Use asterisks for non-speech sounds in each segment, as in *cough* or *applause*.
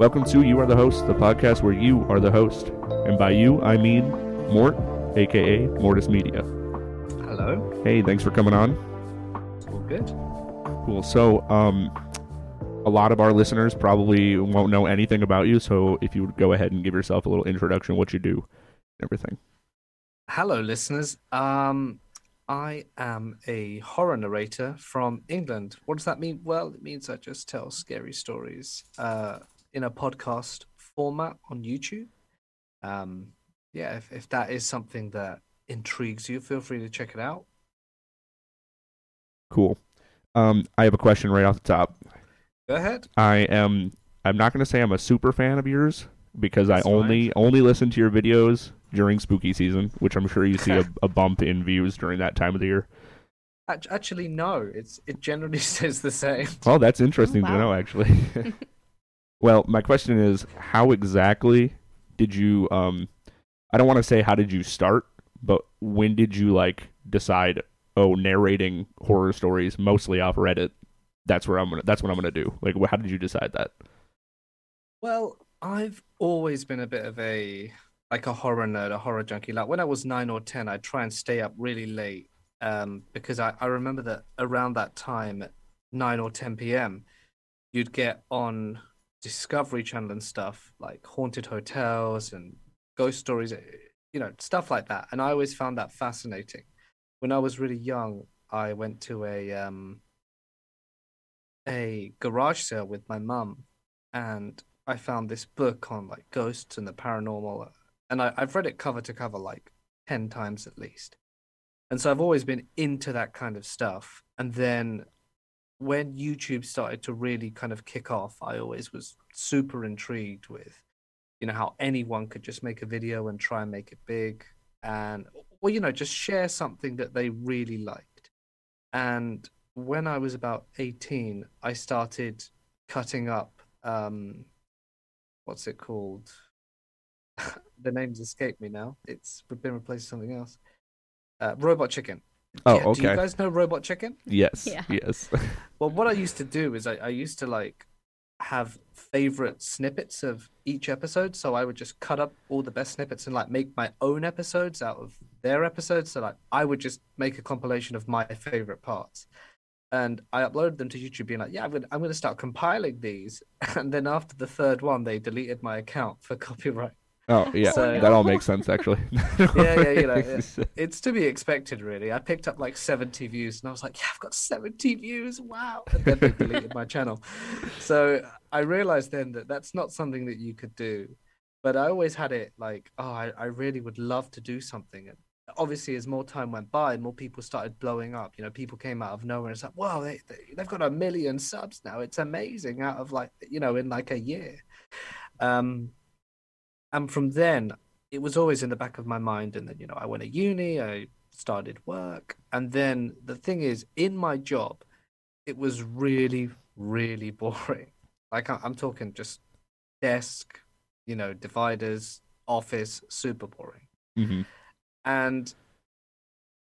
Welcome to You Are the Host, the podcast where you are the host. And by you, I mean Mort, aka Mortis Media. Hello. Hey, thanks for coming on. All good. Cool. So, um, a lot of our listeners probably won't know anything about you. So, if you would go ahead and give yourself a little introduction, what you do, everything. Hello, listeners. Um, I am a horror narrator from England. What does that mean? Well, it means I just tell scary stories uh, in a podcast format on YouTube. Um, yeah, if, if that is something that intrigues you, feel free to check it out. Cool. Um, I have a question right off the top. Go ahead. I am. I'm not going to say I'm a super fan of yours because That's I only fine. only listen to your videos during spooky season, which I'm sure you see a, *laughs* a bump in views during that time of the year. Actually, no. It's it generally *laughs* says the same. Oh, that's interesting to wow. know, actually. *laughs* well, my question is, how exactly did you? Um, I don't want to say how did you start, but when did you like decide? Oh, narrating horror stories mostly off Reddit. That's where I'm gonna. That's what I'm gonna do. Like, how did you decide that? Well, I've always been a bit of a like a horror nerd, a horror junkie. Like when I was nine or ten, I'd try and stay up really late um, because I, I remember that around that time, at nine or ten p.m., you'd get on Discovery Channel and stuff like haunted hotels and ghost stories, you know, stuff like that. And I always found that fascinating. When I was really young, I went to a um, a garage sale with my mum, and I found this book on like ghosts and the paranormal, and I, I've read it cover to cover like ten times at least. And so I've always been into that kind of stuff. And then when YouTube started to really kind of kick off, I always was super intrigued with, you know, how anyone could just make a video and try and make it big, and well, you know, just share something that they really liked. And when I was about 18, I started cutting up um what's it called? *laughs* the names escape me now. It's been replaced with something else. Uh, Robot Chicken. Oh, Yeah, Do okay. you guys know Robot Chicken? Yes. Yeah. Yes. *laughs* Well, what I used to do is I, I used to like have favorite snippets of each episode. So I would just cut up all the best snippets and like make my own episodes out of their episodes. So like I would just make a compilation of my favorite parts. And I uploaded them to YouTube being like, yeah, I'm gonna, I'm gonna start compiling these. *laughs* And then after the third one, they deleted my account for *laughs* copyright. Oh, *laughs* yeah. So- that all makes sense, actually. *laughs* Yeah, yeah, you know. *laughs* It's to be expected, really. I picked up like 70 views and I was like, yeah, I've got 70 views. Wow. And then they deleted my channel. So I realized then that that's not something that you could do. But I always had it like, oh, I, I really would love to do something. And obviously, as more time went by, more people started blowing up. You know, people came out of nowhere and it's like, wow, they, they, they've got a million subs now. It's amazing out of like, you know, in like a year. Um, and from then, it was always in the back of my mind. And then, you know, I went to uni, I started work. And then the thing is, in my job, it was really, really *laughs* boring. Like, I'm talking just desk, you know, dividers, office, super boring. hmm And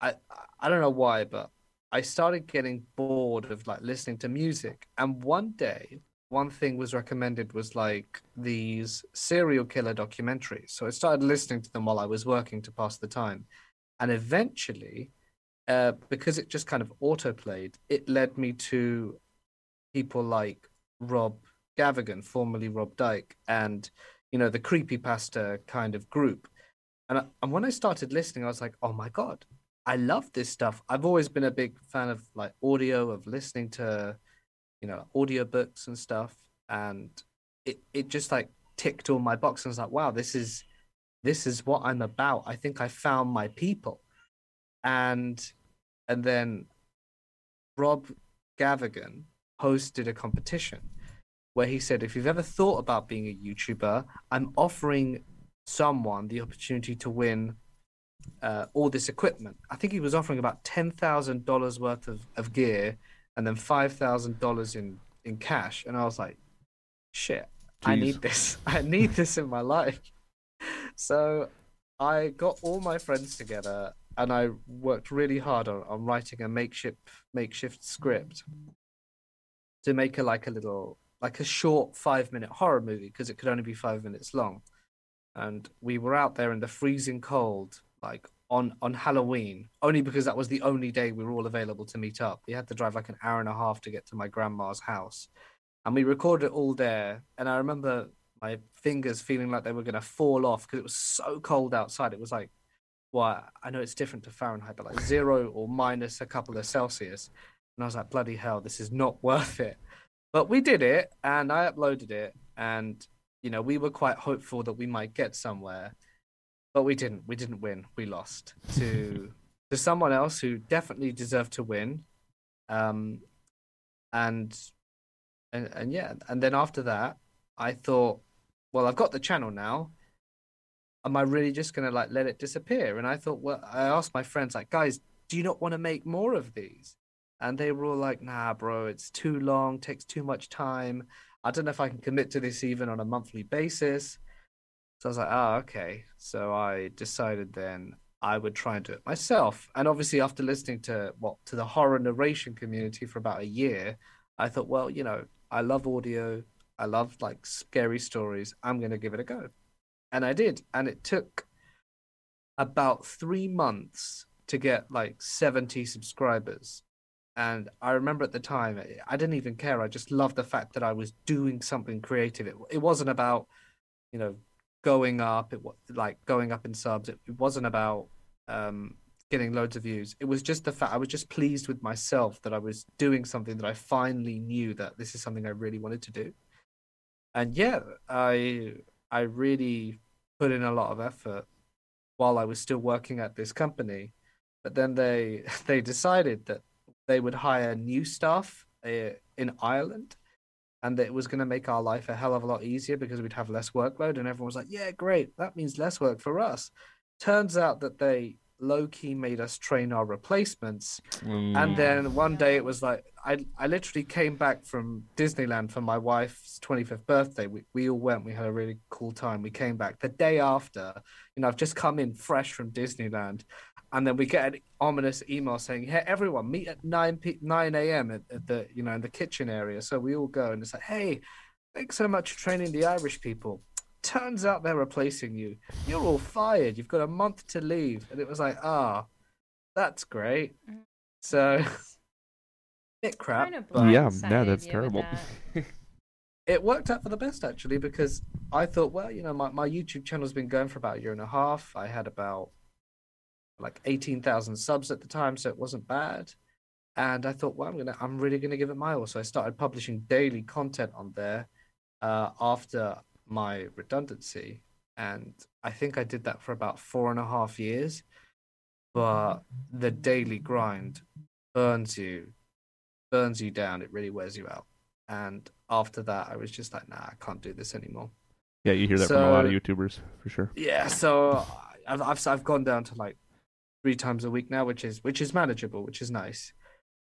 I, I don't know why, but I started getting bored of like listening to music. And one day, one thing was recommended was like these serial killer documentaries. So I started listening to them while I was working to pass the time. And eventually, uh, because it just kind of autoplayed, it led me to people like Rob Gavagan, formerly Rob Dyke, and you know the creepy creepypasta kind of group. And I, and when I started listening, I was like, oh my god, I love this stuff. I've always been a big fan of like audio, of listening to, you know, audiobooks and stuff. And it, it just like ticked all my boxes. I was like, wow, this is this is what I'm about. I think I found my people. And and then Rob Gavagan hosted a competition where he said, if you've ever thought about being a YouTuber, I'm offering someone the opportunity to win uh, all this equipment. I think he was offering about ten thousand dollars worth of, of gear and then five thousand dollars in in cash. And I was like, shit, I need this. *laughs* I need this in my life. *laughs* So I got all my friends together and I worked really hard on, on writing a makeshift makeshift script to make a like a little like a short five minute horror movie because it could only be five minutes long. And we were out there in the freezing cold, like on on Halloween, only because that was the only day we were all available to meet up. We had to drive like an hour and a half to get to my grandma's house, and we recorded it all there. And I remember my fingers feeling like they were going to fall off because it was so cold outside. It was like, well, I know it's different to Fahrenheit, but like zero or minus a couple of Celsius. And I was like, bloody hell, this is not *laughs* worth it. But we did it, and I uploaded it, and you know we were quite hopeful that we might get somewhere but we didn't. We didn't win. We lost to *laughs* to someone else who definitely deserved to win. Um, and and and yeah, and then after that, I thought, well, I've got the channel now. Am I really just gonna like let it disappear? And I thought, well, I asked my friends, like, guys, do you not want to make more of these? And they were all like, nah, bro, it's too long, takes too much time. I don't know if I can commit to this even on a monthly basis. So I was like, oh, okay. So I decided then I would try and do it myself. And obviously, after listening to what to the horror narration community for about a year, I thought, well, you know, I love audio. I love like scary stories. I'm going to give it a go. And I did. And it took about three months to get like 70 subscribers. And I remember at the time, eh, I didn't even care. I just loved the fact that I was doing something creative. It, it wasn't about, you know, going up. It was like going up in subs. It, it wasn't about um, getting loads of views. It was just the fact I was just pleased with myself that I was doing something that I finally knew that this is something I really wanted to do. And yeah, I I really put in a lot of effort while I was still working at this company. But then they *laughs* they decided that they would hire new staff uh, in Ireland and that it was going to make our life a hell of a lot easier because we'd have less workload. And everyone was like, yeah, great. That means less work for us. Turns out that they low key made us train our replacements. Mm. And then one day it was like, I, I literally came back from Disneyland for my wife's 25th birthday. We, we all went, we had a really cool time. We came back the day after, you know, I've just come in fresh from Disneyland and then we get an ominous email saying, "Hey, everyone, meet at nine p- nine a.m. At, at, the you know in the kitchen area." So we all go, and it's like, "Hey, thanks so much for training the Irish people." Turns out they're replacing you. You're all fired. You've got a month to leave, and it was like, ah, oh, that's great. So, *laughs* bit crap. Kind of yeah, yeah, that's terrible. That. *laughs* it worked out for the best actually because I thought, well, you know, my, my YouTube channel's been going for about a year and a half. I had about like 18,000 subs at the time, so it wasn't bad. And I thought, well, I'm gonna, I'm really gonna give it my all. So I started publishing daily content on there uh, after my redundancy, and I think I did that for about four and a half years. But the daily grind burns you, burns you down. It really wears you out. And after that, I was just like, nah, I can't do this anymore. Yeah, you hear that so, from a lot of YouTubers for sure. Yeah, so I've, I've I've gone down to like three times a week now, which is which is manageable, which is nice.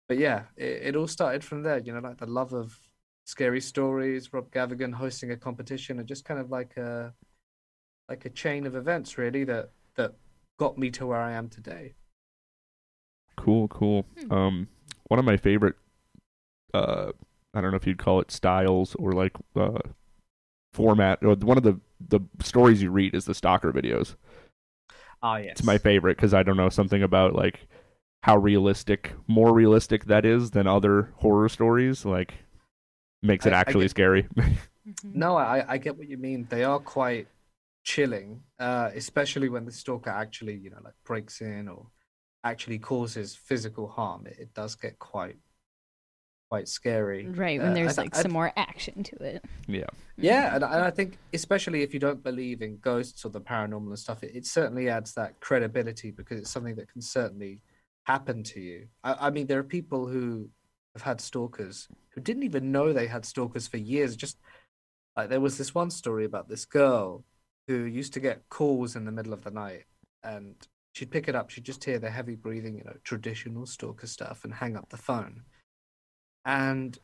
But yeah, it, it all started from there. You know, like the love of scary stories, Rob Gavagan hosting a competition, and just kind of like a like a chain of events really that that got me to where I am today. Cool, cool. Hmm. Um, one of my favorite, uh, I don't know if you'd call it styles or like uh, format. Or one of the the stories you read is the stalker videos. Ah, yes. It's my favorite because I don't know something about like how realistic, more realistic that is than other horror stories. Like makes it I, actually I get, scary. *laughs* Mm-hmm. no, I I get what you mean. They are quite chilling, uh, especially when the stalker actually, you know, like breaks in or actually causes physical harm. It, it does get quite quite scary. Right, when uh, there's like some more action to it. Yeah. Yeah, and, and, I think especially if you don't believe in ghosts or the paranormal and stuff, it, it, certainly adds that credibility because it's something that can certainly happen to you. I, I mean, there are people who have had stalkers who didn't even know they had stalkers for years. Just like there was this one story about this girl who used to get calls in the middle of the night and she'd pick it up, she'd just hear the heavy breathing, you know, traditional stalker stuff and hang up the phone and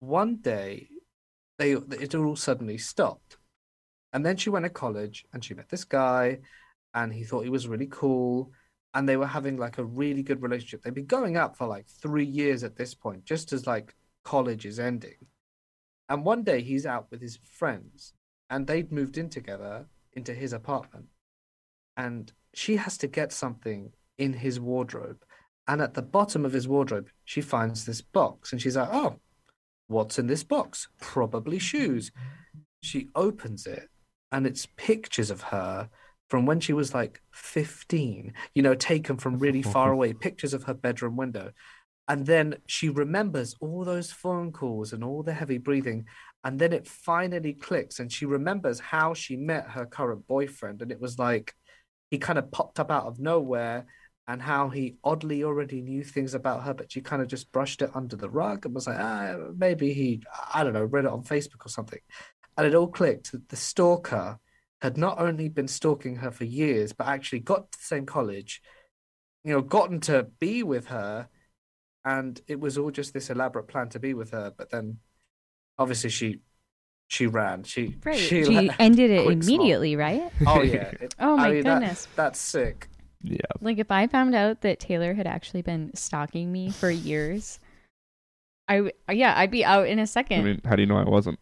one day, they it all suddenly stopped. And then she went to college and she met this guy, and he thought he was really cool. And they were having like a really good relationship. They'd been going out for like three years at this point, just as like college is ending. And one day he's out with his friends and they'd moved in together into his apartment. And she has to get something in his wardrobe. And at the bottom of his wardrobe, she finds this box and she's like, oh, what's in this box? Probably shoes. She opens it and it's pictures of her from when she was like 15, you know, taken from really *laughs* far away, pictures of her bedroom window. And then she remembers all those phone calls and all the heavy breathing. And then it finally clicks and she remembers how she met her current boyfriend. And it was like he kind of popped up out of nowhere and how he oddly already knew things about her, but she kind of just brushed it under the rug and was like, ah, maybe he, I don't know, read it on Facebook or something. And it all clicked. that The stalker had not only been stalking her for years, but actually got to the same college, you know, gotten to be with her. And it was all just this elaborate plan to be with her. But then obviously she she ran. She right. she, she ended it immediately, right? Oh yeah. It, *laughs* oh my I mean, goodness. That, that's sick. Yeah. Like if I found out that Taylor had actually been stalking me for *laughs* years, I yeah, I'd be out in a second. I mean, how do you know I wasn't?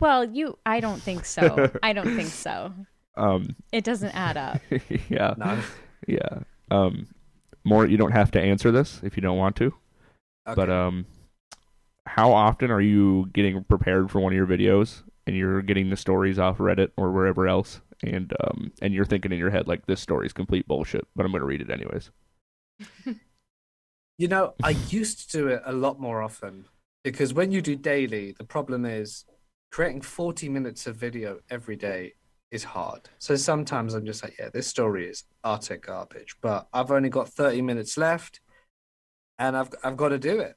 Well, you I don't think so. I don't think *laughs* so. Um it doesn't add up. *laughs* yeah. No. Yeah. Um more you don't have to answer this if you don't want to. Okay. But um how often are you getting prepared for one of your videos and you're getting the stories off Reddit or wherever else and um and you're thinking in your head like this story is complete bullshit, but I'm to read it anyways. *laughs* you know, I used to do it a lot more often because when you do daily, the problem is creating 40 minutes of video every day is hard. So sometimes I'm just like, yeah, this story is utter garbage, but I've only got 30 minutes left and I've I've got to do it.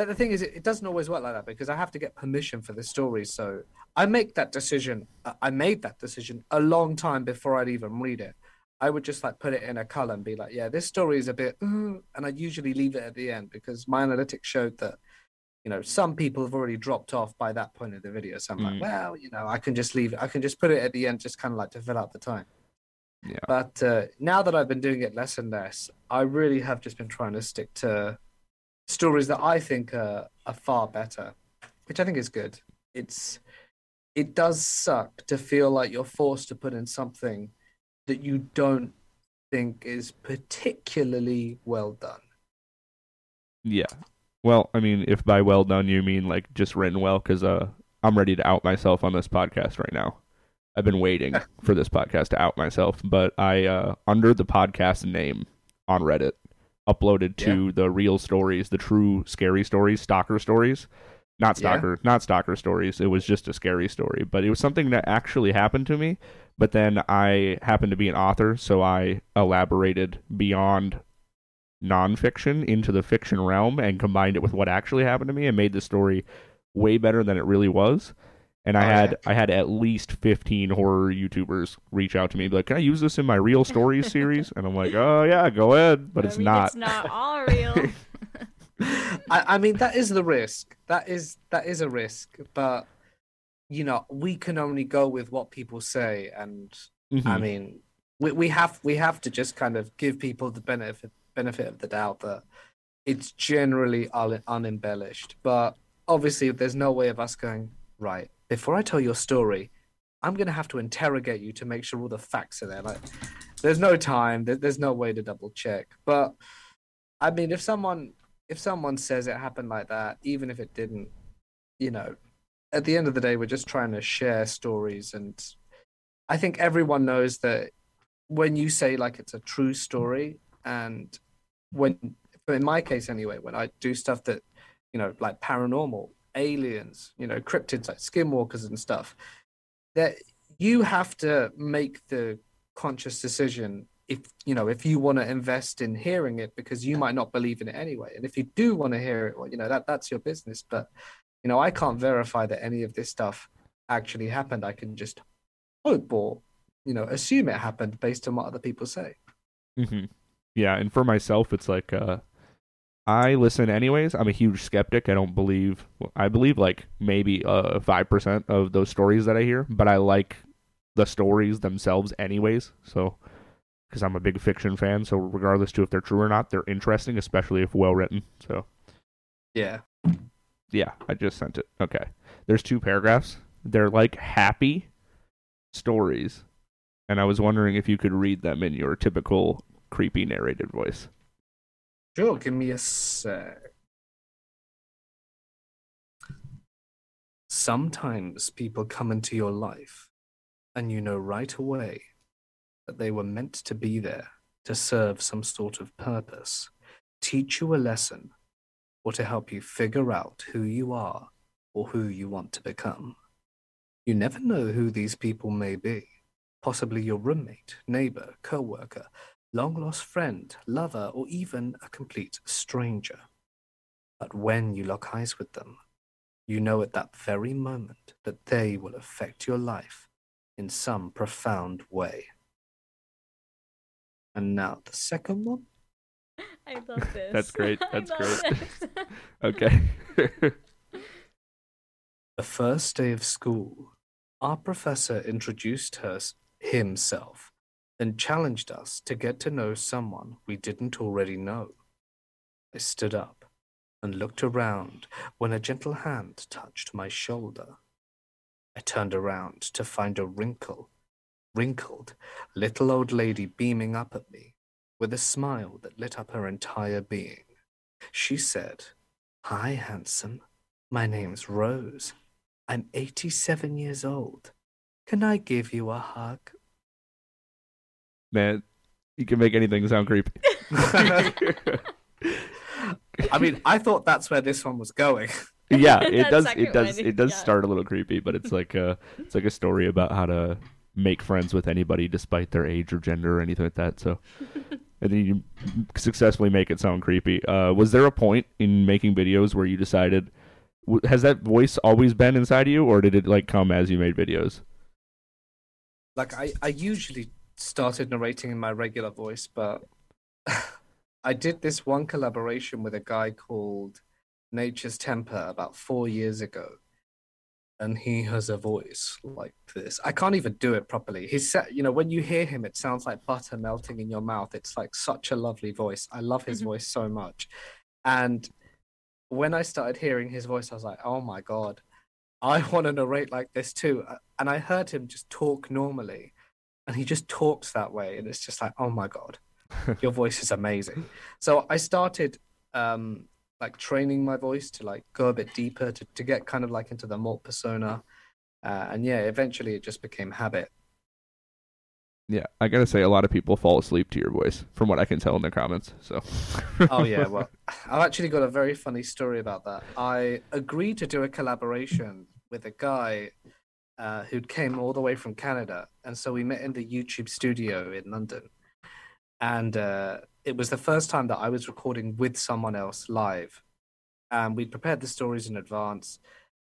But the thing is, it, it doesn't always work like that because I have to get permission for the story. So I make that decision. I made that decision a long time before I'd even read it. I would just like put it in a column and be like, yeah, this story is a bit, uh, and I'd usually leave it at the end because my analytics showed that, you know, some people have already dropped off by that point of the video. So I'm mm. like, well, you know, I can just leave it. I can just put it at the end, just kind of like to fill out the time. Yeah. But uh, now that I've been doing it less and less, I really have just been trying to stick to stories that I think are, are far better, which I think is good. It's it does suck to feel like you're forced to put in something that you don't think is particularly well done. Yeah. Well, I mean, if by well done you mean like just written well, because uh, I'm ready to out myself on this podcast right now. I've been waiting *laughs* for this podcast to out myself, but I uh, under the podcast name on Reddit uploaded to yeah. the real stories, the true scary stories, stalker stories. Not stalker, yeah. not stalker stories. It was just a scary story, but it was something that actually happened to me. But then I happened to be an author, so I elaborated beyond nonfiction into the fiction realm and combined it with what actually happened to me and made the story way better than it really was and I oh, had. I had at least fifteen horror YouTubers reach out to me, like, "Can I use this in my real stories *laughs* series?" And I'm like, "Oh yeah, go ahead," but I it's mean, not. It's not all real. *laughs* I, I mean, that is the risk. That is that is a risk, but you know, we can only go with what people say, and mm-hmm. I mean, we we have we have to just kind of give people the benefit benefit of the doubt that it's generally un- unembellished, but obviously, there's no way of us going right before I tell your story, I'm going to have to interrogate you to make sure all the facts are there. Like, there's no time. There's no way to double check. But I mean, if someone if someone says it happened like that, even if it didn't, you know, at the end of the day, we're just trying to share stories, and I think everyone knows that when you say like it's a true story, and when in my case anyway, when I do stuff that you know like paranormal aliens, you know, cryptids like skinwalkers and stuff, that you have to make the conscious decision if you know if you want to invest in hearing it because you might not believe in it anyway. And if you do want to hear it well you know that that's your business. But you know i can't verify that any of this stuff actually happened. I can just hope or you know assume it happened based on what other people say. Mm-hmm. yeah and for myself it's like uh I listen anyways. I'm a huge skeptic. I don't believe. I believe like maybe uh five percent of those stories that I hear, but I like the stories themselves anyways. So because I'm a big fiction fan, so regardless to if they're true or not, they're interesting, especially if well written. So yeah. Yeah, I just sent it. Okay. There's two paragraphs. They're like happy stories. And I was wondering if you could read them in your typical creepy narrated voice. Sure, give me a sec. Sometimes people come into your life and you know right away that they were meant to be there to serve some sort of purpose, teach you a lesson, or to help you figure out who you are or who you want to become. You never know who these people may be. Possibly your roommate, neighbor, co worker, long lost friend, lover, or even a complete stranger. But when you lock eyes with them, you know at that very moment that they will affect your life in some profound way. And now the second one. I love *laughs* this. That's great. *laughs* That's great. *laughs* Okay. The first day of school, our professor introduced her, himself and challenged us to get to know someone we didn't already know. I stood up and looked around when a gentle hand touched my shoulder. I turned around to find a wrinkle, wrinkled little old lady beaming up at me with a smile that lit up her entire being. She said, Hi, handsome. My name's Rose. I'm 87 years old. Can I give you a hug? Man, you can make anything sound creepy. *laughs* I mean, I thought that's where this one was going. yeah, *laughs* it does. second It does. one, It does yeah. start a little creepy, but it's like a, it's like a story about how to make friends with anybody despite their age or gender or anything like that. So, *laughs* and then you successfully make it sound creepy. Uh, was there a point in making videos where you decided? Has that voice always been inside you, or did it like come as you made videos? Like, I, I usually started narrating in my regular voice, but *laughs* I did this one collaboration with a guy called Nature's Temper about four years ago. And he has a voice like this. I can't even do it properly. He's, sa- you know, when you hear him, it sounds like butter melting in your mouth. It's like such a lovely voice. I love his Mhm. voice so much. And when I started hearing his voice, I was like, oh my God, I want to narrate like this too. And I heard him just talk normally, and he just talks that way. And it's just like, oh my God, *laughs* your voice is amazing. So I started um, like training my voice to like go a bit deeper to, to get kind of like into the Mort persona. Uh, and yeah, eventually it just became habit. Yeah, I gotta say, a lot of people fall asleep to your voice, from what I can tell in the comments. So. Oh yeah, *laughs* well, I've actually got a very funny story about that. I agreed to do a collaboration with a guy uh, who came all the way from Canada, and so we met in the YouTube studio in London. And uh, it was the first time that I was recording with someone else live, and we prepared the stories in advance.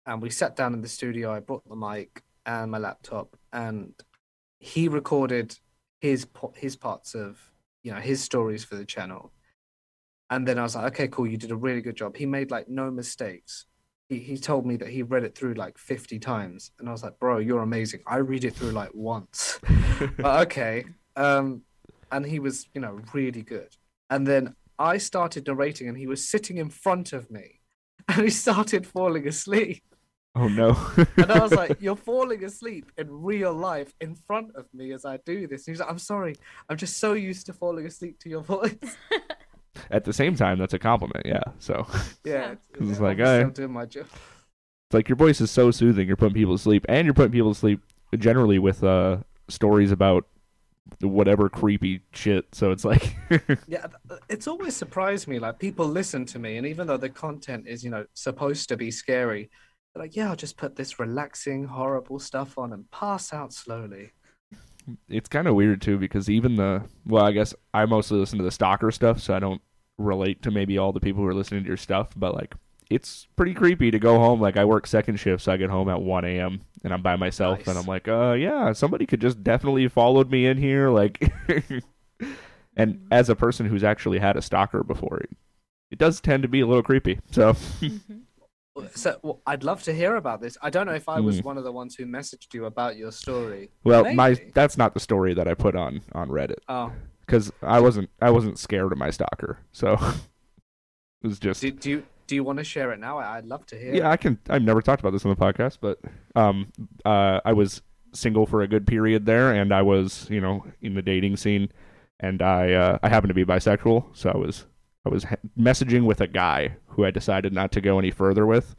And we sat down in the studio. I brought the mic and my laptop, and he recorded his his parts of you know his stories for the channel and then I was like, okay, cool, you did a really good job. He made like no mistakes. He he told me that he read it through like 50 times. And I was like, bro, you're amazing. I read it through like once. *laughs* but okay. Um, and he was, you know, really good. And then I started narrating and he was sitting in front of me *laughs* and he started falling asleep. oh no. And I was like, *laughs* You're falling asleep in real life in front of me as I do this. And he's like, I'm sorry. I'm just so used to falling asleep to your voice. At the same time, that's a compliment. Yeah. So. *laughs* Yeah. It's yeah, like, obviously I- I'm doing my job. It's like your voice is so soothing. You're putting people to sleep, and you're putting people to sleep generally with uh, stories about whatever creepy shit. So it's like, *laughs* Yeah, it's always surprised me. Like people listen to me, and even though the content is, you know, supposed to be scary, they're like, "Yeah, I'll just put this relaxing, horrible stuff on and pass out slowly." it's kind of weird too because even the well, I guess I mostly listen to the stalker stuff, so I don't relate to maybe all the people who are listening to your stuff. But like, it's pretty creepy to go home. Like I work second shift, so I get home at one a.m. and I'm by myself, and I'm like, uh, yeah, somebody could just definitely followed me in here, like. *laughs* and as a person who's actually had a stalker before, it, it does tend to be a little creepy. So. Mhm. So well, I'd love to hear about this. I don't know if I was Hmm. one of the ones who messaged you about your story. Well, my that's not the story that I put on on Reddit Oh, because I wasn't I wasn't scared of my stalker, so *laughs* it was just do, do you do you want to share it now? I'd love to hear. Yeah, I can. I've never talked about this on the podcast, but um, uh, I was single for a good period there, and I was, you know, in the dating scene, and I, uh, I happened to be bisexual, so I was, I was messaging with a guy who I decided not to go any further with,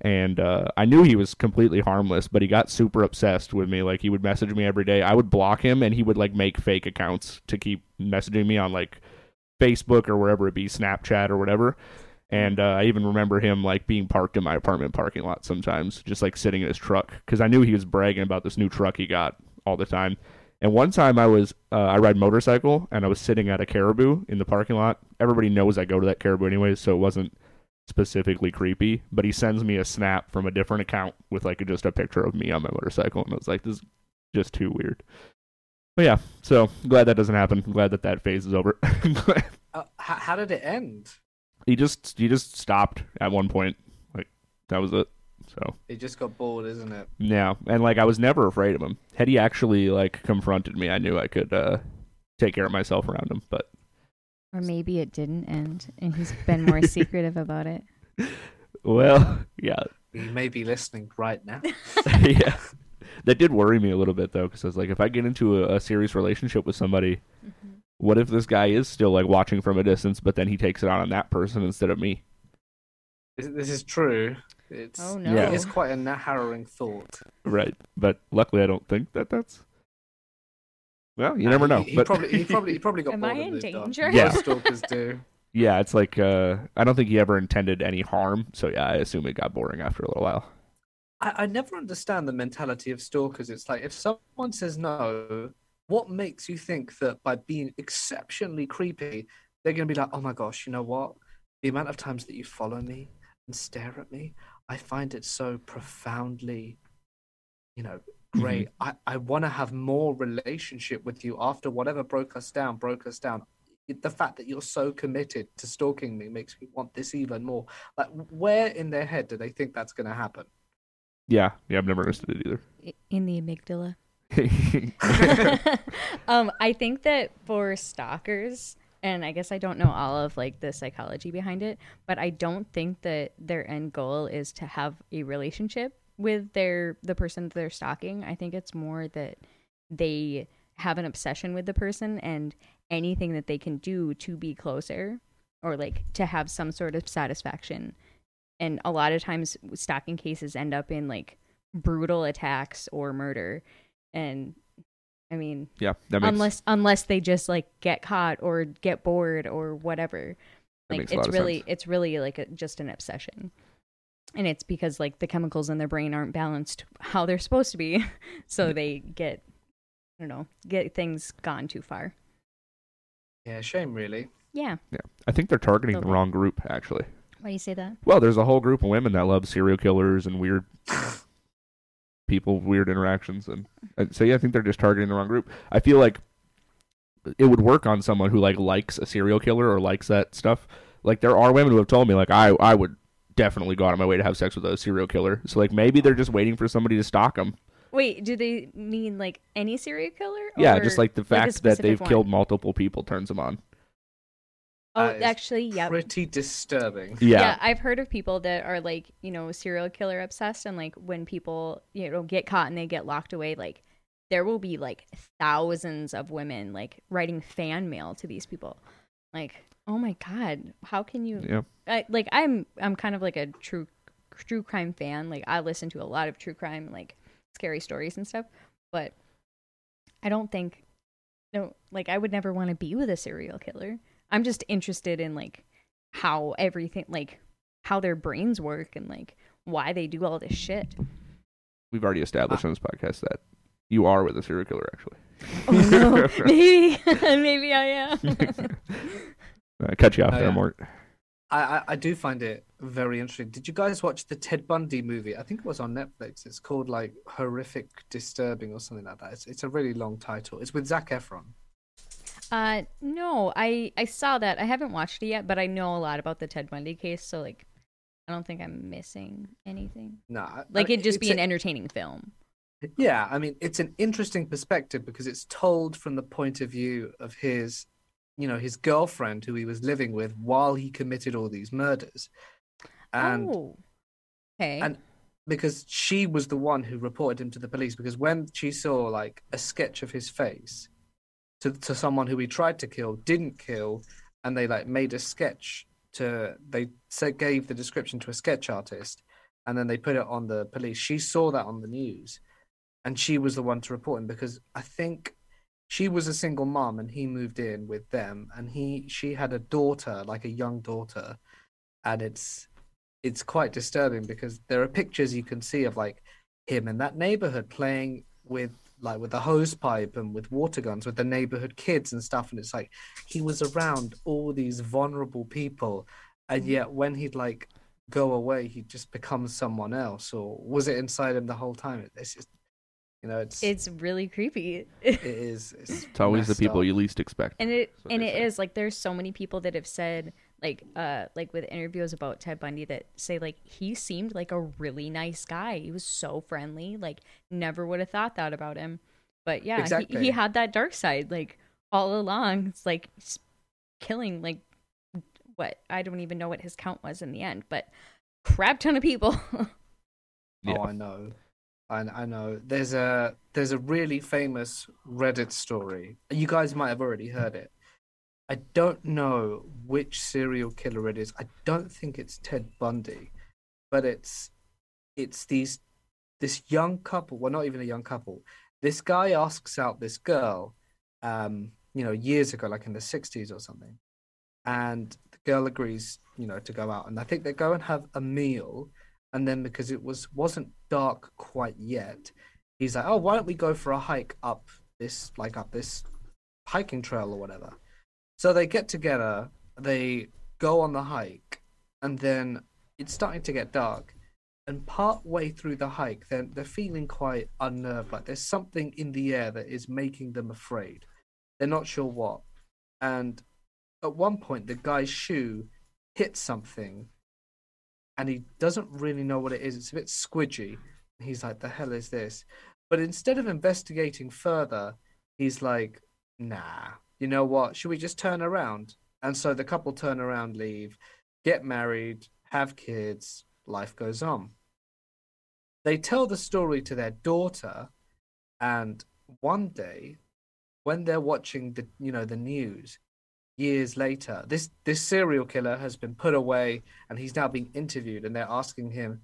and uh, I knew he was completely harmless, but he got super obsessed with me. Like he would message me every day. I would block him, and he would like make fake accounts to keep messaging me on like Facebook or wherever it be, Snapchat or whatever. And uh, I even remember him like being parked in my apartment parking lot sometimes, just like sitting in his truck because I knew he was bragging about this new truck he got all the time. And one time I was uh, I ride motorcycle and I was sitting at a Caribou in the parking lot. Everybody knows I go to that Caribou anyways, so it wasn't specifically creepy. But he sends me a snap from a different account with like just a picture of me on my motorcycle, and I was like, this is just too weird. But yeah, so glad that doesn't happen. Glad that that phase is over. *laughs* Uh, how, how did it end? he just he just stopped at one point. Like that was it. So It just got bored, isn't it? yeah, and like I was never afraid of him. Had he actually like confronted me, I knew I could uh take care of myself around him. But Or maybe it didn't end, and he's been more *laughs* secretive about it. well, yeah, He may be listening right now. *laughs* yeah. That did worry me a little bit though, because I was like, if I get into a, a serious relationship with somebody, mm-hmm. what if this guy is still like watching from a distance, but then he takes it out on that person instead of me? This, this is true. It's Oh no! Yeah. it's quite a harrowing thought. Right. But luckily, I don't think that that's. Well, you Uh, never he- know. He, but probably he *laughs* probably he probably got Am bored I in danger? Yeah. Stalkers do. yeah, it's like uh, I don't think he ever intended any harm. So yeah, I assume it got boring after a little while. I, I never understand the mentality of stalkers. It's like if someone says no, what makes you think that by being exceptionally creepy, they're going to be like, oh my gosh, you know what? The amount of times that you follow me and stare at me, I find it so profoundly, you know, great. I, I want to have more relationship with you after whatever broke us down, broke us down. The fact that you're so committed to stalking me makes me want this even more. Like, where in their head do they think that's going to happen? Yeah, yeah, I've never understood it either. in the amygdala. *laughs* *laughs* um, I think that for stalkers, and I guess I don't know all of like the psychology behind it, but I don't think that their end goal is to have a relationship with their the person that they're stalking. I think it's more that they have an obsession with the person and anything that they can do to be closer or like to have some sort of satisfaction. And a lot of times stalking cases end up in like brutal attacks or murder and i mean yeah, that makes unless unless they just like get caught or get bored or whatever like makes a lot it's really sense. it's really like a, just an obsession and it's because like the chemicals in their brain aren't balanced how they're supposed to be *laughs* so mm. they get i don't know get things gone too far Yeah, shame, really. yeah Yeah. I think they're targeting the wrong group actually. why do you say that Well, there's a whole group of women that love serial killers and weird *laughs* people, weird interactions, and, and so yeah, I think they're just targeting the wrong group. I feel like it would work on someone who like likes a serial killer or likes that stuff. Like there are women who have told me like I I would definitely go out of my way to have sex with a serial killer. So like maybe they're just waiting for somebody to stalk them. wait do they mean like any serial killer Yeah, just like the a fact that they've one? killed multiple people turns them on. oh That is actually yeah Pretty disturbing. Yeah. Yeah. I've heard of people that are like, you know, serial killer obsessed and like when people, you know, get caught and they get locked away, like there will be like thousands of women like writing fan mail to these people. Like, oh my god, how can you yeah. I, like I'm I'm kind of like a true true crime fan. Like I listen to a lot of true crime like scary stories and stuff, but I don't think no like I would never want to be with a serial killer. I'm just interested in like how everything like how their brains work and like why they do all this shit. We've already established uh, on this podcast that you are with a serial killer actually. Oh no, *laughs* maybe *laughs* maybe I am. *laughs* I cut you off Oh, there, yeah. Mort. I, I, I do find it very interesting. Did you guys watch the Ted Bundy movie? I think it was on Netflix. It's called like Horrific Disturbing or something like that. It's, it's a really long title. It's with Zac Efron. Uh, no, I I saw that. I haven't watched it yet, but I know a lot about the Ted Bundy case, so like, I don't think I'm missing anything. Nah, Like it'd just it's be an a- entertaining film. Yeah, I mean, it's an interesting perspective because it's told from the point of view of his, you know, his girlfriend who he was living with while he committed all these murders. and oh. Okay. and- because she was the one who reported him to the police because when she saw like a sketch of his face to to someone who he tried to kill didn't kill and they like made a sketch to they said gave the description to a sketch artist and then they put it on the police she saw that on the news and she was the one to report him because i think she was a single mom and he moved in with them and he she had a daughter like a young daughter and it's it's quite disturbing because there are pictures you can see of like him in that neighborhood playing with like with the hose pipe and with water guns with the neighborhood kids and stuff and it's like he was around all these vulnerable people and mm. yet when he'd like go away he just becomes someone else or was it inside him the whole time? It's just you know it's it's really creepy. it *laughs* is it's, It's always the people up. you least expect. and it and they it say. is like there's so many people that have said like uh like with interviews about Ted Bundy that say like he seemed like a really nice guy. He was so friendly. Like never would have thought that about him. But yeah, he, Exactly. he had that dark side like all along. It's like killing like what I don't even know what his count was in the end, but crap ton of people. Yeah. *laughs* Oh, I know. I, I know. There's a there's a really famous Reddit story. You guys might have already heard it. I don't know which serial killer it is. I don't think it's Ted Bundy, but it's it's these this young couple. Well, not even a young couple. This guy asks out this girl, um, you know, years ago, like in the '60s or something, and the girl agrees, you know, to go out. And I think they go and have a meal and then because it was wasn't dark quite yet he's like oh why don't we go for a hike up this like up this hiking trail or whatever? So they get together they go on the hike and then it's starting to get dark. And part way through the hike they're, they're feeling quite unnerved like there's something in the air that is making them afraid. They're not sure what. And at one point the guy's shoe hits something and he doesn't really know what it is. It's a bit squidgy. He's like, "The hell is this?" But instead of investigating further, he's like, "Nah, you know what? Should we just turn around?" And so the couple turn around, leave, get married, have kids. Life goes on. They tell the story to their daughter, and one day, when they're watching the you know the news, years later, this this serial killer has been put away and he's now being interviewed and they're asking him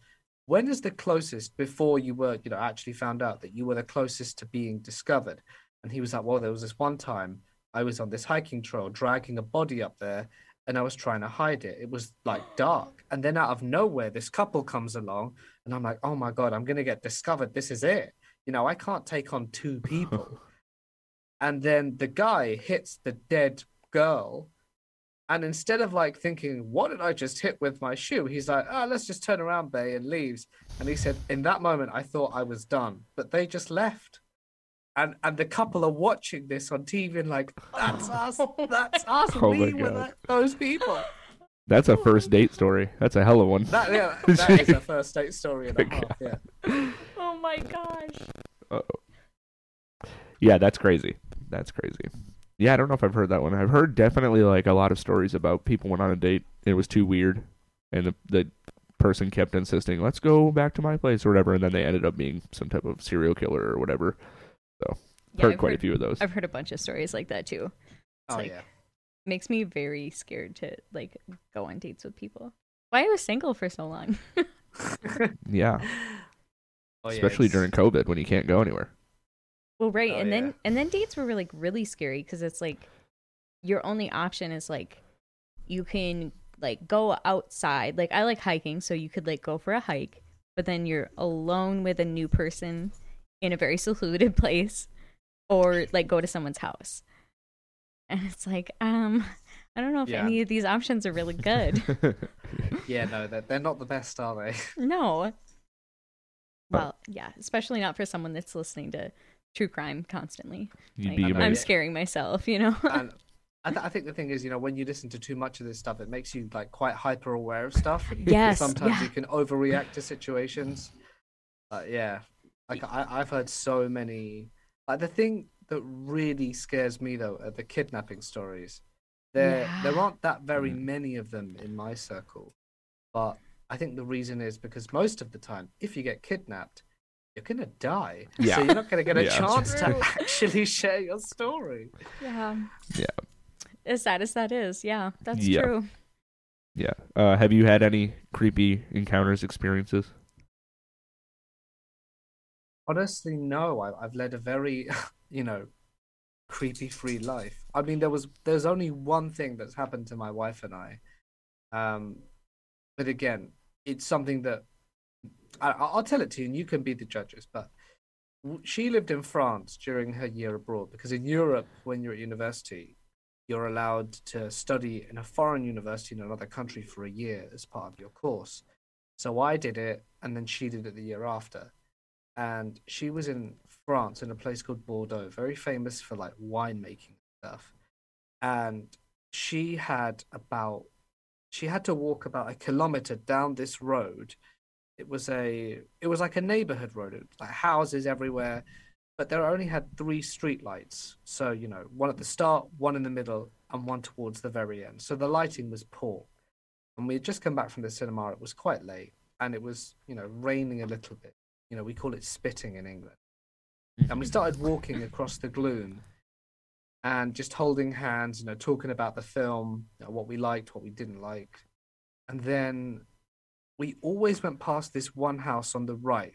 when is the closest before you were you know actually found out that you were the closest to being discovered? And he was like well there was this one time i was on this hiking trail dragging a body up there and i was trying to hide it. It was like dark. And then out of nowhere this couple comes along and i'm like oh my god i'm going to get discovered. This is it. You know i can't take on two people *laughs* and then the guy hits the dead girl and instead of like thinking, what did I just hit with my shoe? He's like, oh, let's just turn around, Bay, and leaves. And he said, in that moment, I thought I was done, but they just left. And and the couple are watching this on TV and like, that's *laughs* us, that's us, Oh my we were that, those people. That's a first date story. That's a hell of one. That yeah, *laughs* that is a first date story and a half. Yeah. oh my gosh. Uh-oh. Yeah, that's crazy. That's crazy. Yeah, I don't know if I've heard that one. I've heard definitely like a lot of stories about people went on a date and it was too weird, and the the person kept insisting, "Let's go back to my place" or whatever, and then they ended up being some type of serial killer or whatever. Yeah, heard I've quite heard, a few of those. I've heard a bunch of stories like that too. Oh like- yeah. Makes me very scared to like go on dates with people. Why I was single for so long. *laughs* yeah, *laughs* Oh, yeah, especially it's- during COVID when you can't go anywhere. Well, right, Oh, and yeah. then and then dates were like really scary because it's like your only option is like you can like go outside. Like I like hiking, so you could like go for a hike, but then you're alone with a new person in a very *laughs* secluded place, or like go to someone's house. And it's like, um, *laughs* I don't know if Yeah. any of these options are really good. *laughs* Yeah, no, they're, they're not the best, are they? no. Well, yeah, especially not for someone that's listening to true crime constantly. You'd Like, be I'm I'm scaring myself, you know. and *laughs* I, th- I think the thing is, you know, when you listen to too much of this stuff, it makes you like quite hyper aware of stuff. And Yes, sometimes yeah. you can overreact to situations. Uh, yeah, like I, I've heard so many. Like the thing that really scares me though are the kidnapping stories. There, there aren't that very Mm. many of them in my circle, but I think the reason is because most of the time, if you get kidnapped, you're gonna die. Yeah. So you're not gonna get a Yeah. chance to actually share your story. Yeah. Yeah. As sad as that is, yeah, that's Yeah. true. Yeah. Uh, have you had any creepy encounters, experiences? Honestly, no. I, I've led a very, *laughs* you know, creepy free life. I mean, there was there's only one thing that's happened to my wife and I, um, but again, it's something that I, I- I'll tell it to you, and you can be the judges. But she lived in France during her year abroad because in Europe, when you're at university, you're allowed to study in a foreign university in another country for a year as part of your course. So I did it, and then she did it the year after and she was in France in a place called Bordeaux, very famous for like winemaking stuff. And she had about she had to walk about a kilometer down this road. It was a it was like a neighborhood road, it was like houses everywhere, but there only had three street lights. So you know, one at the start, one in the middle, and one towards the very end. So the lighting was poor. And we had just come back from the cinema. It was quite late, and it was you know raining a little bit you know, we call it spitting in England. And we mm-hmm. started walking across the gloom and just holding hands, you know, talking about the film, you know, what we liked, what we didn't like. And then we always went past this one house on the right.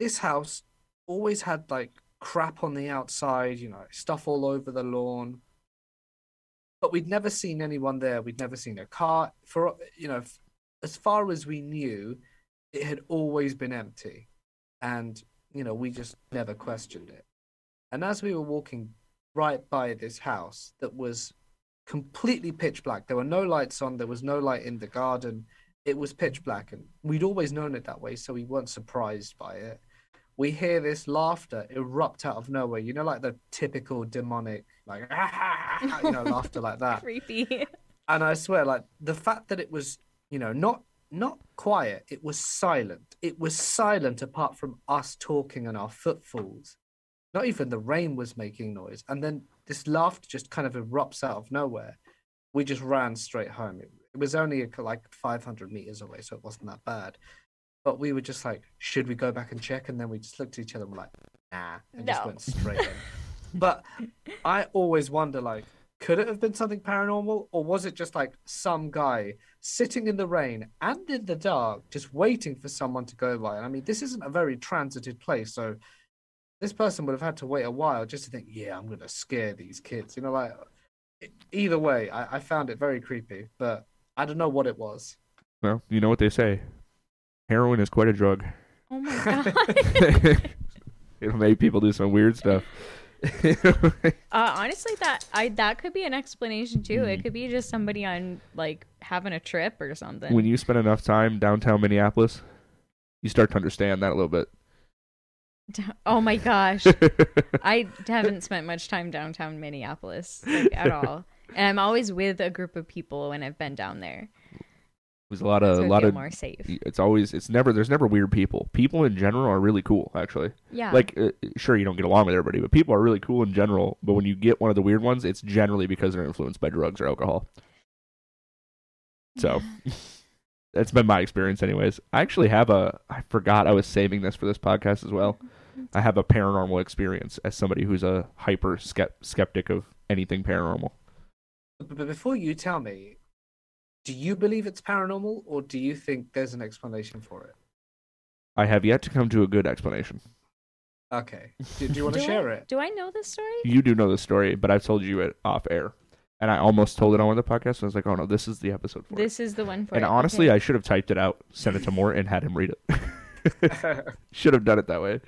This house always had like crap on the outside, you know, stuff all over the lawn. But we'd never seen anyone there. We'd never seen a car. For, you know, as far as we knew, it had always been empty and you know we just never questioned it and as we were walking right by this house that was completely pitch black there were no lights on there was no light in the garden it was pitch black and we'd always known it that way so we weren't surprised by it we hear this laughter erupt out of nowhere you know like the typical demonic like *laughs* you know laughter like that *laughs* Creepy. and I swear, like the fact that it was, you know, not not quiet, it was silent. It was silent apart from us talking and our footfalls. Not even the rain was making noise. And then this laughter just kind of erupts out of nowhere. We just ran straight home. It, was only like 500 meters away, so it wasn't that bad. But we were just like, should we go back and check? And then we just looked at each other and were like, nah, and just went straight in. *laughs* But I always wonder, like, could it have been something paranormal, or was it just like some guy sitting in the rain and in the dark, just waiting for someone to go by? And I mean, this isn't a very transited place, so this person would have had to wait a while just to think, yeah, I'm gonna scare these kids. You know, like either way, I, I found it very creepy, but I don't know what it was. Well, you know what they say. Heroin is quite a drug. Oh my *laughs* god. *laughs* It'll make people do some weird stuff. Uh, honestly, that I that could be an explanation too. Mm. It could be just somebody on like having a trip or something. when you spend enough time downtown Minneapolis, you start to understand that a little bit. *laughs* oh my gosh, I haven't spent much time downtown Minneapolis like, at all, and I'm always with a group of people when I've been down there. There's a lot So of I a lot of more safe. it's always it's never there's never weird people. People in general are really cool actually. Yeah, Like uh, sure you don't get along with everybody, but people are really cool in general, but when you get one of the weird ones, it's generally because they're influenced by drugs or alcohol. So *laughs* that's been my experience anyways. I actually have a I forgot I was saving this for this podcast as well. I have a paranormal experience as somebody who's a hyper skeptic of anything paranormal. But but before you tell me, do you believe it's paranormal, or do you think there's an explanation for it? I have yet to come to a good explanation. Okay. Do, do you want to *laughs* share I, it? Do I know this story? You do know the story, but I've told you it off air. And I almost told it on the podcast, and I was like, oh no, this is the episode for. This is the one for And it. honestly, okay. I should have typed it out, sent it to Mort, and had him read it. *laughs* *laughs* should have done it that way.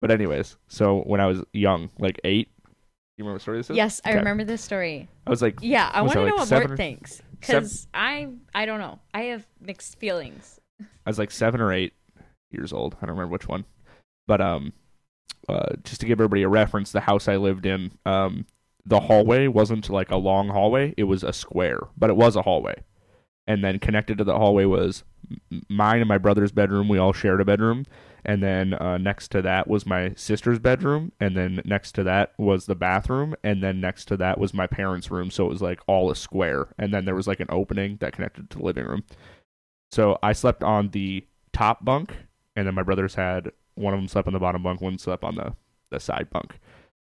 But anyways, so when I was young, like eight, you remember what story this is? yes, I Okay. remember this story. I was like, Yeah, I Was want I, to like, know what seven Mort or- thinks because I I don't know. I have mixed feelings. I was like seven or eight years old. I don't remember which one. But um, uh, just to give everybody a reference, the house I lived in, um, the hallway wasn't like a long hallway; it was a square, but it was a hallway. And then connected to the hallway was m- mine and my brother's bedroom. We all shared a bedroom, and then uh, next to that was my sister's bedroom, and then next to that was the bathroom, and then next to that was my parents' room. So it was like all a square, and then there was like an opening that connected to the living room. So I slept on the top bunk, and then my brothers had one of them slept on the bottom bunk, one slept on the the side bunk.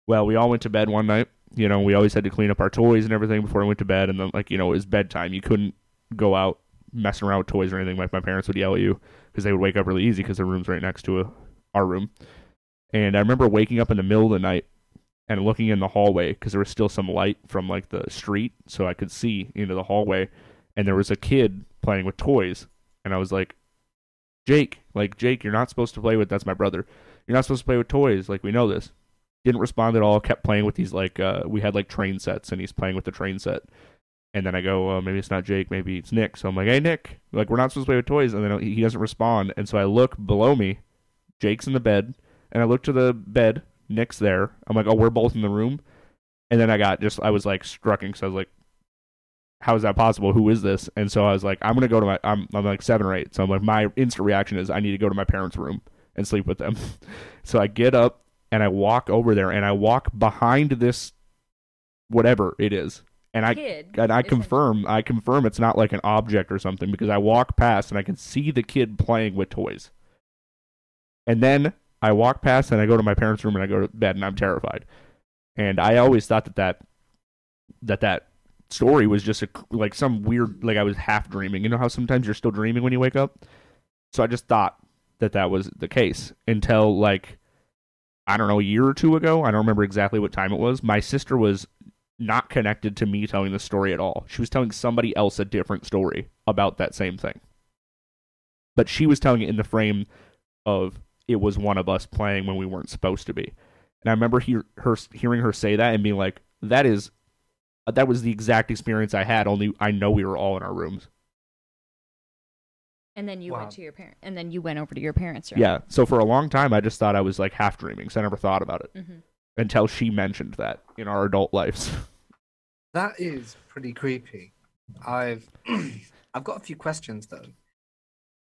Well, we all went to bed one night. You know, we always had to clean up our toys and everything before we went to bed, and then like you know, it was bedtime. You couldn't go out messing around with toys or anything. Like my parents would yell at you because they would wake up really easy because their room's right next to a, our room. And I remember waking up in the middle of the night and looking in the hallway because there was still some light from like the street, so I could see into the hallway, and there was a kid playing with toys, and I was like, Jake, like Jake, you're not supposed to play with. That's my brother. You're not supposed to play with toys. Like we know this. Didn't respond at all. Kept playing with these like uh, we had like train sets, and he's playing with the train set. And then I go, uh, maybe it's not Jake, maybe it's Nick. So I'm like, hey Nick, like we're not supposed to play with toys. And then he doesn't respond. And so I look below me, Jake's in the bed, and I look to the bed, Nick's there. I'm like, oh, we're both in the room. And then I got just, I was like strucking. So I was like, how is that possible? Who is this? And so I was like, I'm gonna go to my, I'm, I'm like seven or eight. So I'm like, my instant reaction is I need to go to my parents' room and sleep with them. *laughs* so I get up and I walk over there and I walk behind this, whatever it is, and I Kid, and I confirm, I confirm it's not like an object or something because I walk past and I can see the kid playing with toys. And then I walk past and I go to my parents' room and I go to bed and I'm terrified. And I always thought that that that, that story was just a, like some weird like I was half dreaming. You know how sometimes you're still dreaming when you wake up? So I just thought that that was the case until like I don't know a year or two ago. I don't remember exactly what time it was. My sister was not connected to me telling the story at all. She was telling somebody else a different story about that same thing. But she was telling it in the frame of it was one of us playing when we weren't supposed to be. And I remember hear, her hearing her say that and being like, "That is, that was the exact experience I had. Only I know we were all in our rooms. And then you Wow. went to your parent, and then you went over to your parents' room. Yeah. So for a long time, I just thought I was like half dreaming. So I never thought about it hmm until she mentioned that in our adult lives. *laughs* That is pretty creepy. I've *clears throat* I've got a few questions though.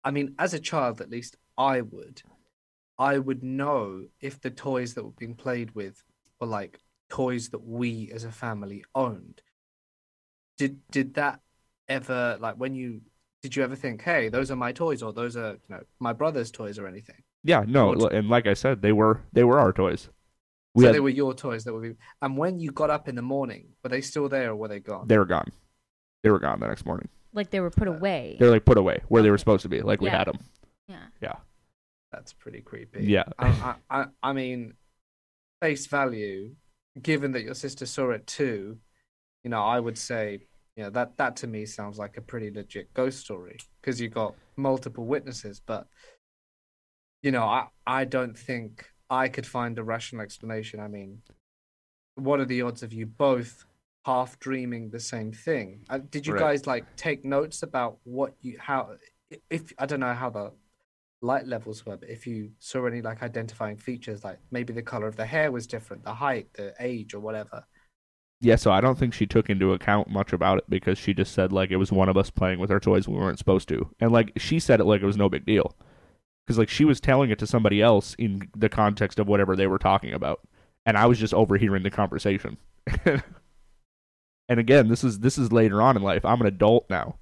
I mean, as a child, at least I would, I would know if the toys that were being played with were like toys that we as a family owned. Did did that ever like when you did you ever think, hey, those are my toys or those are you know my brother's toys or anything? yeah. No. And like I said, they were they were our toys. We so had, they were your toys that were being and when you got up in the morning, were they still there or were they gone? they were gone. They were gone the next morning. Like they were put away. They're like put away where they were supposed to be, like we Yeah. had them. yeah. Yeah. That's pretty creepy. Yeah. I, I, I, I mean, face value, given that your sister saw it too, you know, I would say, you know, that that to me sounds like a pretty legit ghost story because you got multiple witnesses. But you know, I I don't think I could find a rational explanation. I mean, what are the odds of you both half dreaming the same thing? Uh, did you Right. guys like take notes about what you how if I don't know how the light levels were, but if you saw any like identifying features, like maybe the color of the hair was different, the height, the age, or whatever. Yeah, so I don't think she took into account much about it because she just said like it was one of us playing with our toys we weren't supposed to, and like she said it like it was no big deal, because like she was telling it to somebody else in the context of whatever they were talking about, and I was just overhearing the conversation. *laughs* and again, this is this is later on in life. I'm an adult now.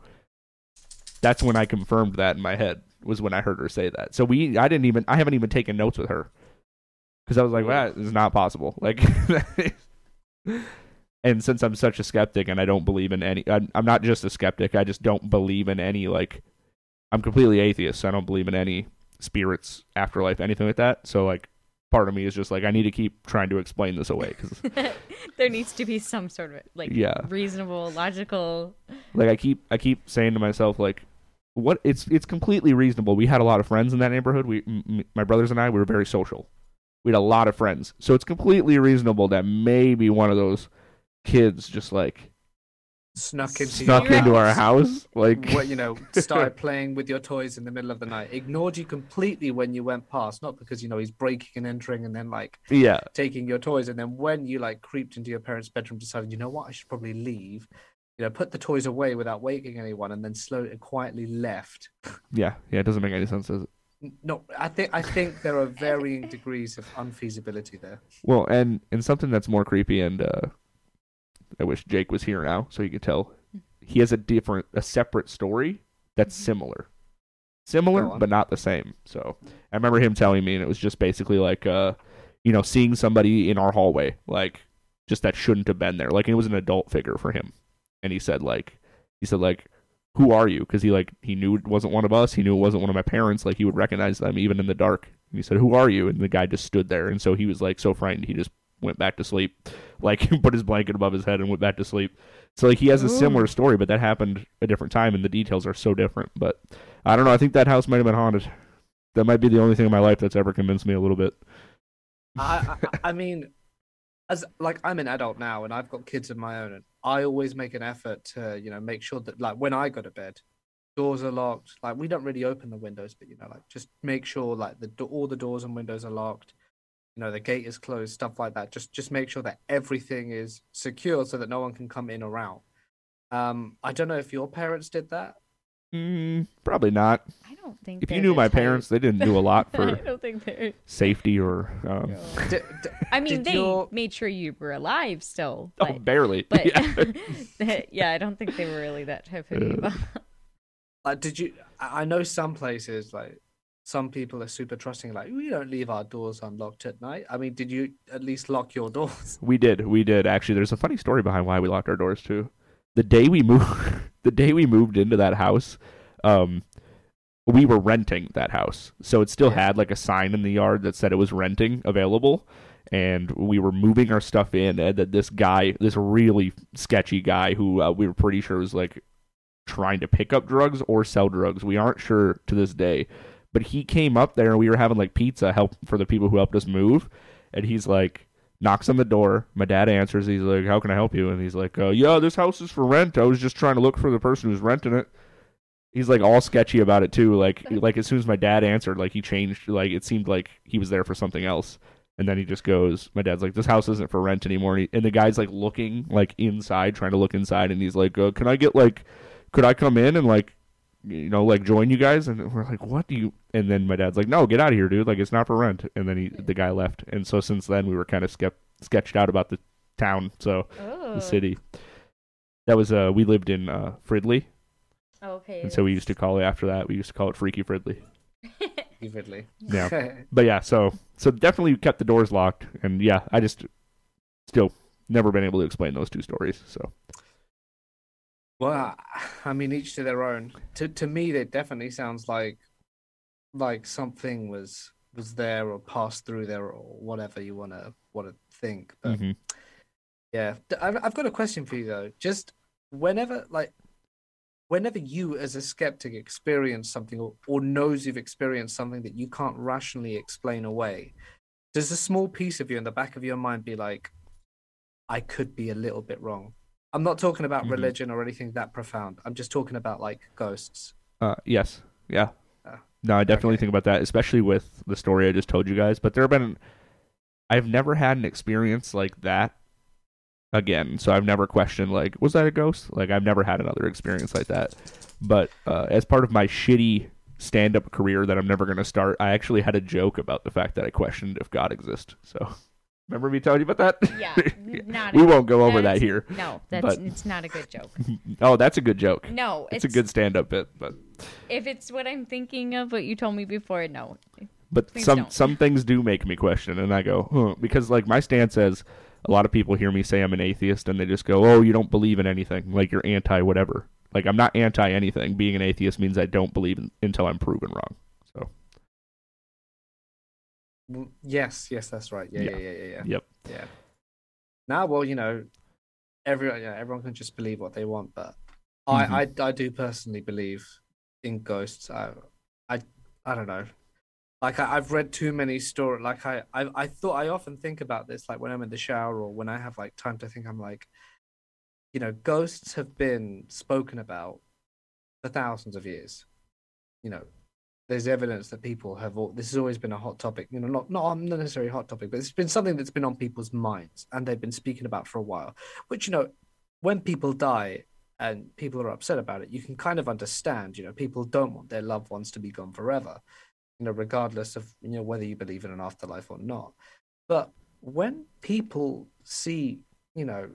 That's when I confirmed that in my head was when I heard her say that. So we, I didn't even, I haven't even taken notes with her because I was like, that is not possible. Like. *laughs* and since I'm such a skeptic and I don't believe in any, I'm, I'm not just a skeptic. I just don't believe in any like, I'm completely atheist. So I don't believe in any spirits, afterlife, anything like that. So like, part of me is just like, I need to keep trying to explain this away because *laughs* there needs to be some sort of like Yeah. reasonable, logical. like I keep, I keep saying to myself like, what it's it's completely reasonable. We had a lot of friends in that neighborhood. We, m- my brothers and I, we were very social. We had a lot of friends, so it's completely reasonable that maybe one of those kids just like Snuck into snuck your into our house. house. Like, what you know, *laughs* started playing with your toys in the middle of the night, ignored you completely when you went past, not because you know he's breaking and entering and then like yeah, taking your toys, and then when you like creeped into your parents' bedroom, decided, you know what, I should probably leave, you know, put the toys away without waking anyone, and then slowly and quietly left. yeah, yeah. It doesn't make any sense, does it? No, I think I think there are varying degrees of unfeasibility there. Well, and and something that's more creepy, and uh, I wish Jake was here now so he could tell. He has a different, a separate story that's Mhm. similar. similar but not the same. So I remember him telling me, and it was just basically like, uh, you know, seeing somebody in our hallway, like just that shouldn't have been there. Like it was an adult figure for him, and he said like, he said like, who are you? Because he like he knew it wasn't one of us. He knew it wasn't one of my parents. Like he would recognize them even in the dark. And he said, who are you? And the guy just stood there, and so he was like so frightened he just went back to sleep, *laughs* like put his blanket above his head and went back to sleep. So like he has a Ooh. similar story, but that happened a different time, and the details are so different. But I don't know. I think that house might have been haunted. That might be the only thing in my life that's ever convinced me a little bit. I, I I mean, as like I'm an adult now and I've got kids of my own, and I always make an effort to you know make sure that like when I go to bed, doors are locked. Like we don't really open the windows, but you know like just make sure like the do- all the doors and windows are locked. You know the gate is closed, stuff like that. Just just make sure that everything is secure so that no one can come in or out. Um, I don't know if your parents did that. Mm, probably not. I don't think. If you knew my type- parents, they didn't do a *laughs* lot I for don't think they're. safety or. Um, *laughs* D- d- I mean, they your- made sure you were alive still, oh, barely. but *laughs* Yeah. yeah. I don't think they were really that type of Uh, people. Like, did you? I I know some places like some people are super trusting. Like, we don't leave our doors unlocked at night. I mean, did you at least lock your doors? We did, we did actually. There's a funny story behind why we locked our doors too. The day we moved, *laughs* the day we moved into that house, um, we were renting that house, so it still Yeah. had like a sign in the yard that said it was renting available, and we were moving our stuff in, and that this guy, this really sketchy guy, who uh, we were pretty sure was like trying to pick up drugs or sell drugs. We aren't sure to this day, but he came up there, and we were having like pizza help for the people who helped us move, and he's like knocks on the door. My dad answers. He's like, "How can I help you?" And he's like, uh, "Yeah, this house is for rent. I was just trying to look for the person who's renting it." He's like all sketchy about it too. Like, *laughs* like as soon as my dad answered, like he changed. Like it seemed like he was there for something else. And then he just goes, my dad's like, this house isn't for rent anymore. And, he, and the guy's like looking like inside, trying to look inside, and he's like, uh, can I get like, could I come in and like, you know, like join you guys? And we're like, what do you? And then my dad's like, no, get out of here, dude. Like it's not for rent. And then he, the guy left. And so since then, we were kind of skep- sketched out about the town, so oh, the city. That was uh, we lived in uh, Fridley, Okay. and so we used to call it after that. We used to call it Freaky Fridley. *laughs* Fridley. Yeah. *laughs* But yeah, so so definitely kept the doors locked, and yeah, I just still never been able to explain those two stories. So Well, I mean, each to their own. To to me, it definitely sounds like like something was was there or passed through there or whatever you want to want to think. But mhm. yeah, I've I've got a question for you though. Just whenever like whenever you as a skeptic experience something or, or knows you've experienced something that you can't rationally explain away, does a small piece of you in the back of your mind be like, I could be a little bit wrong? I'm not talking about Mhm. religion or anything that profound. I'm just talking about like ghosts. uh, yes, yeah. Ah, No, I definitely okay. think about that, especially with the story I just told you guys. But there have been, I've never had an experience like that again. So I've never questioned like, was that a ghost? Like I've never had another experience like that. But uh, as part of my shitty stand-up career that I'm never going to start, I actually had a joke about the fact that I questioned if God exists. So remember me telling you about that? Yeah, *laughs* not. we won't go over that that's- here. No, that's but- it's not a good joke. *laughs* Oh, that's a good joke. No, It's, a good stand-up bit, but If it's what I'm thinking of, what you told me before, no. but Please some don't. some things do make me question, and I go, huh, because like my stance says, a lot of people hear me say I'm an atheist, and they just go, oh, you don't believe in anything, like you're anti whatever. Like I'm not anti anything. Being an atheist means I don't believe in, until I'm proven wrong. Yes, yes, that's right. Yeah, Yeah. yeah, yeah, yeah, yeah. Yep. Yeah. Now, well, you know, everyone, yeah, everyone can just believe what they want, but Mm-hmm. I, I, I do personally believe in ghosts. I, I, I don't know. Like I, I've read too many stories. Like I, I, I thought I often think about this. Like when I'm in the shower or when I have like time to think, I'm like, you know, ghosts have been spoken about for thousands of years. You know, there's evidence that people have. All, this has always been a hot topic. You know, not not not necessarily a hot topic, but it's been something that's been on people's minds and they've been speaking about for a while. Which you know, when people die and people are upset about it, you can kind of understand. You know, people don't want their loved ones to be gone forever. You know, regardless of you know whether you believe in an afterlife or not. But when people see, you know,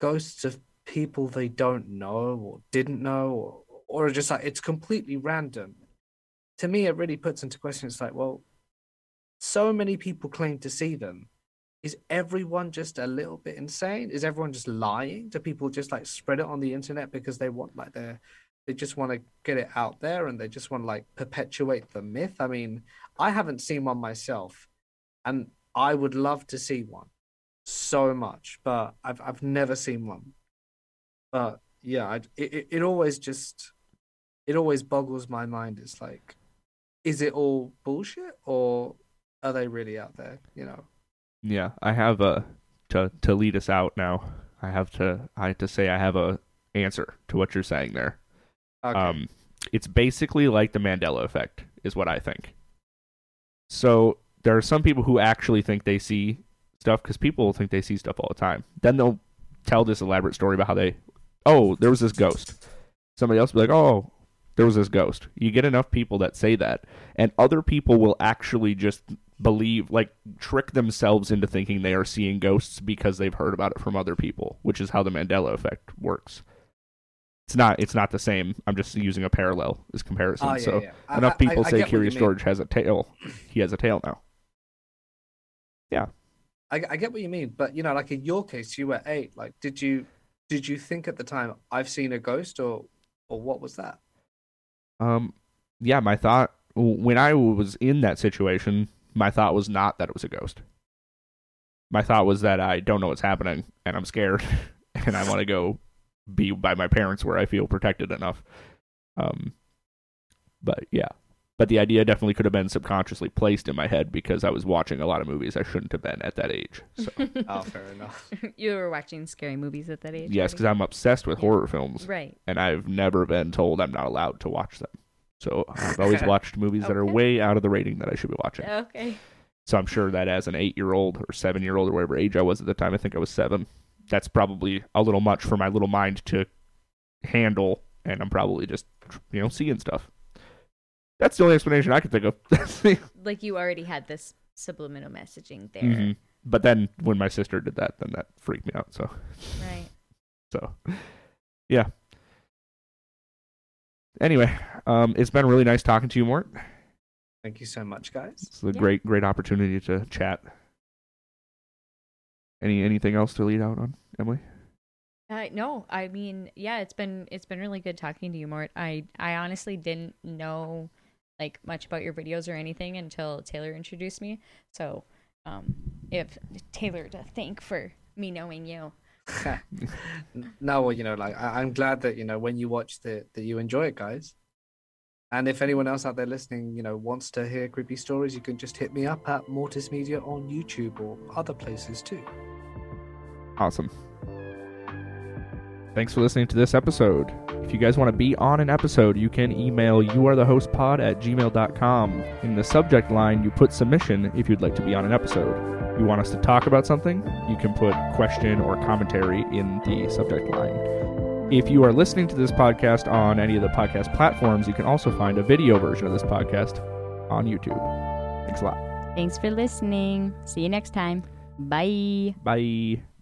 ghosts of people they don't know or didn't know or or just like it's completely random to me, it really puts into question. It's like, well, so many people claim to see them. Is everyone just a little bit insane? Is everyone just lying? Do people just like spread it on the internet because they want like their they just want to get it out there and they just want to like perpetuate the myth? I mean, I haven't seen one myself, and I would love to see one so much, but I've I've never seen one. But yeah, I, it it always just it always boggles my mind. It's like, is it all bullshit or are they really out there? You know. Yeah, I have a to to lead us out now. I have to I have to say I have a answer to what you're saying there. Okay. Um, it's basically like the Mandela effect, is what I think. So there are some people who actually think they see stuff because people think they see stuff all the time. Then they'll tell this elaborate story about how they, oh, there was this ghost. Somebody else will be like, oh, there was this ghost. You get enough people that say that, and other people will actually just believe, like, trick themselves into thinking they are seeing ghosts because they've heard about it from other people, which is how the Mandela effect works. It's not. It's not the same. I'm just using a parallel as comparison. Oh, yeah, so yeah. I- enough I- I- people I say get Curious. George has a tail. He has a tail now. I, I get what you mean, but you know, like in your case, you were eight. Like, did you did you think at the time I've seen a ghost, or or what was that? Um, yeah, my thought when I was in that situation, my thought was not that it was a ghost. My thought was that I don't know what's happening and I'm scared *laughs* and I want to go be by my parents where I feel protected enough. Um, but yeah, but the idea definitely could have been subconsciously placed in my head because I was watching a lot of movies I shouldn't have been at that age. So *laughs* Oh, fair enough. *laughs* you were watching scary movies at that age. yes, because I'm obsessed with Yeah. horror films right. and I've never been told I'm not allowed to watch them. So I've always watched movies that are way out of the rating that I should be watching. Okay. So I'm sure that as an eight year old or seven year old or whatever age I was at the time, I think I was seven, that's probably a little much for my little mind to handle. And I'm probably just, you know, seeing stuff. That's the only explanation I can think of. *laughs* Like you already had this subliminal messaging there. Mhm. But then when my sister did that, then that freaked me out. So, Right. *laughs* so yeah. Anyway, um, it's been really nice talking to you, Mort. Thank you so much, guys. It's a Yeah. great, great opportunity to chat. Any anything else to lead out on, Emily? Uh, no, I mean, yeah, it's been it's been really good talking to you, Mort. I I honestly didn't know like much about your videos or anything until Taylor introduced me. So, um, if Taylor to thank for me knowing you. *laughs* no, well, you know, like I, I'm glad that you know when you watch the that you enjoy it, guys. And if anyone else out there listening, you know, wants to hear creepy stories, you can just hit me up at Mortis Media on YouTube or other places too. Awesome. Thanks for listening to this episode. If you guys want to be on an episode, you can email youarethehostpod at gmail.com. In the subject line, you put submission if you'd like to be on an episode. You want us to talk about something, you can put question or commentary in the subject line. If you are listening to this podcast on any of the podcast platforms, you can also find a video version of this podcast on YouTube. Thanks a lot. Thanks for listening. See you next time. Bye. Bye.